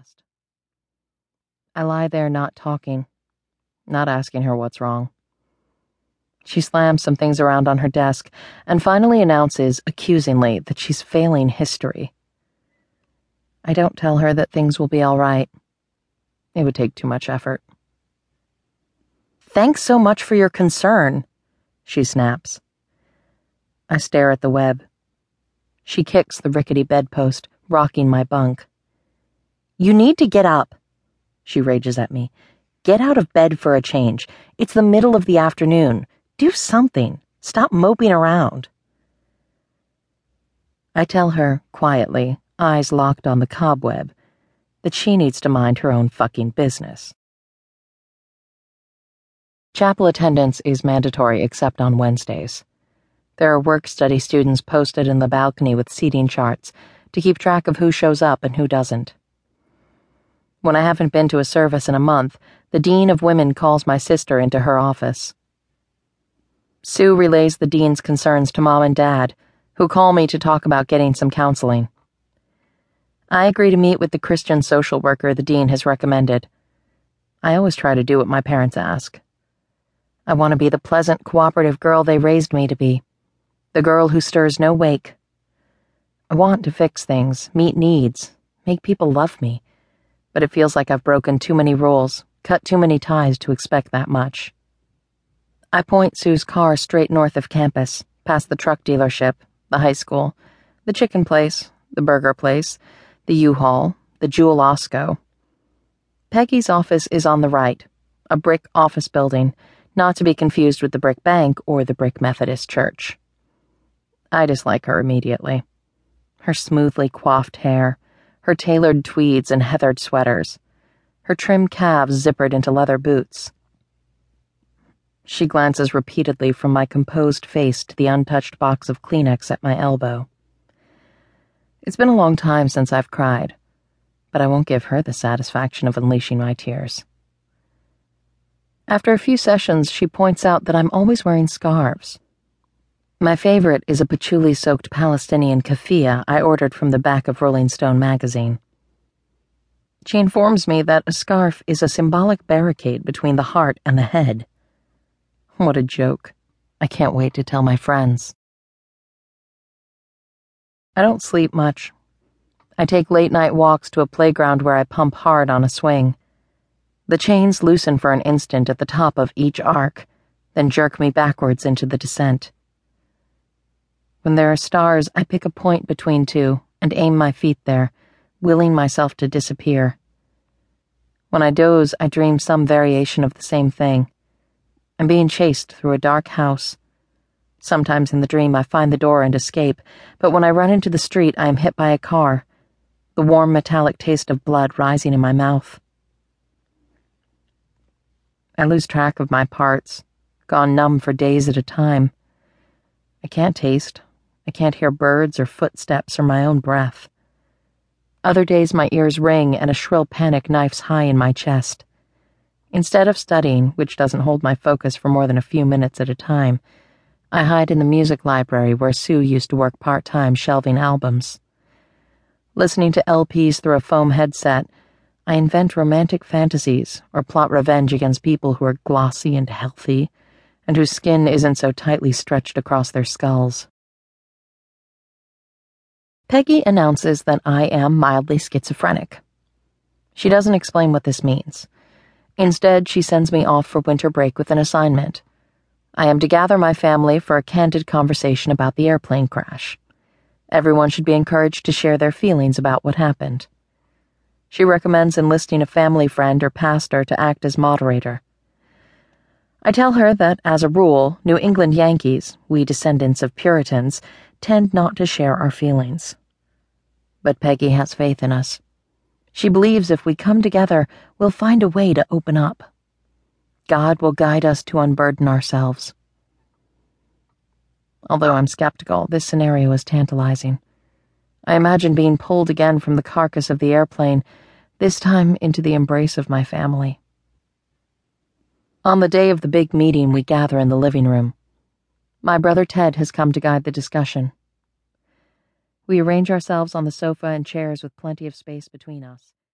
last. I lie there not talking, not asking her what's wrong. She slams some things around on her desk and finally announces, accusingly, that she's failing history. I don't tell her that things will be all right. It would take too much effort. Thanks so much for your concern, she snaps. I stare at the web. She kicks the rickety bedpost, rocking my bunk. You need to get up, she rages at me. Get out of bed for a change. It's the middle of the afternoon. Do something. Stop moping around. I tell her, quietly, eyes locked on the cobweb, that she needs to mind her own fucking business. Chapel attendance is mandatory except on Wednesdays. There are work study students posted in the balcony with seating charts to keep track of who shows up and who doesn't. When I haven't been to a service in a month, the Dean of Women calls my sister into her office. Sue relays the Dean's concerns to Mom and Dad, who call me to talk about getting some counseling. I agree to meet with the Christian social worker the Dean has recommended. I always try to do what my parents ask. I want to be the pleasant, cooperative girl they raised me to be. The girl who stirs no wake. I want to fix things, meet needs, make people love me. But it feels like I've broken too many rules, cut too many ties to expect that much. I point Sue's car straight north of campus, past the truck dealership, the high school, the chicken place, the burger place, the U-Haul, the Jewel Osco. Peggy's office is on the right, a brick office building not to be confused with the Brick Bank or the Brick Methodist Church. I dislike her immediately. Her smoothly coiffed hair, her tailored tweeds and heathered sweaters, her trim calves zippered into leather boots. She glances repeatedly from my composed face to the untouched box of Kleenex at my elbow. It's been a long time since I've cried, but I won't give her the satisfaction of unleashing my tears. After a few sessions, she points out that I'm always wearing scarves. My favorite is a patchouli soaked Palestinian keffiyeh I ordered from the back of Rolling Stone magazine. She informs me that a scarf is a symbolic barricade between the heart and the head. What a joke. I can't wait to tell my friends. I don't sleep much. I take late night walks to a playground where I pump hard on a swing. The chains loosen for an instant at the top of each arc, then jerk me backwards into the descent. When there are stars, I pick a point between two and aim my feet there, willing myself to disappear. When I doze, I dream some variation of the same thing. I'm being chased through a dark house. Sometimes in the dream, I find the door and escape, but when I run into the street, I am hit by a car, the warm metallic taste of blood rising in my mouth. I lose track of my parts, gone numb for days at a time. I can't taste. I can't hear birds or footsteps or my own breath. Other days my ears ring and a shrill panic knifes high in my chest. Instead of studying, which doesn't hold my focus for more than a few minutes at a time, I hide in the music library where Sue used to work part time shelving albums. Listening to LPs through a foam headset, I invent romantic fantasies or plot revenge against people who are glossy and healthy and whose skin isn't so tightly stretched across their skulls. Peggy announces that I am mildly schizophrenic. She doesn't explain what this means. Instead, she sends me off for winter break with an assignment. I am to gather my family for a candid conversation about the airplane crash. Everyone should be encouraged to share their feelings about what happened. She recommends enlisting a family friend or pastor to act as moderator. I tell her that, as a rule, New England Yankees, we descendants of Puritans, tend not to share our feelings. But Peggy has faith in us. She believes if we come together, we'll find a way to open up. God will guide us to unburden ourselves. Although I'm skeptical, this scenario is tantalizing. I imagine being pulled again from the carcass of the airplane, this time into the embrace of my family. On the day of the big meeting, we gather in the living room. My brother Ted has come to guide the discussion. We arrange ourselves on the sofa and chairs with plenty of space between us.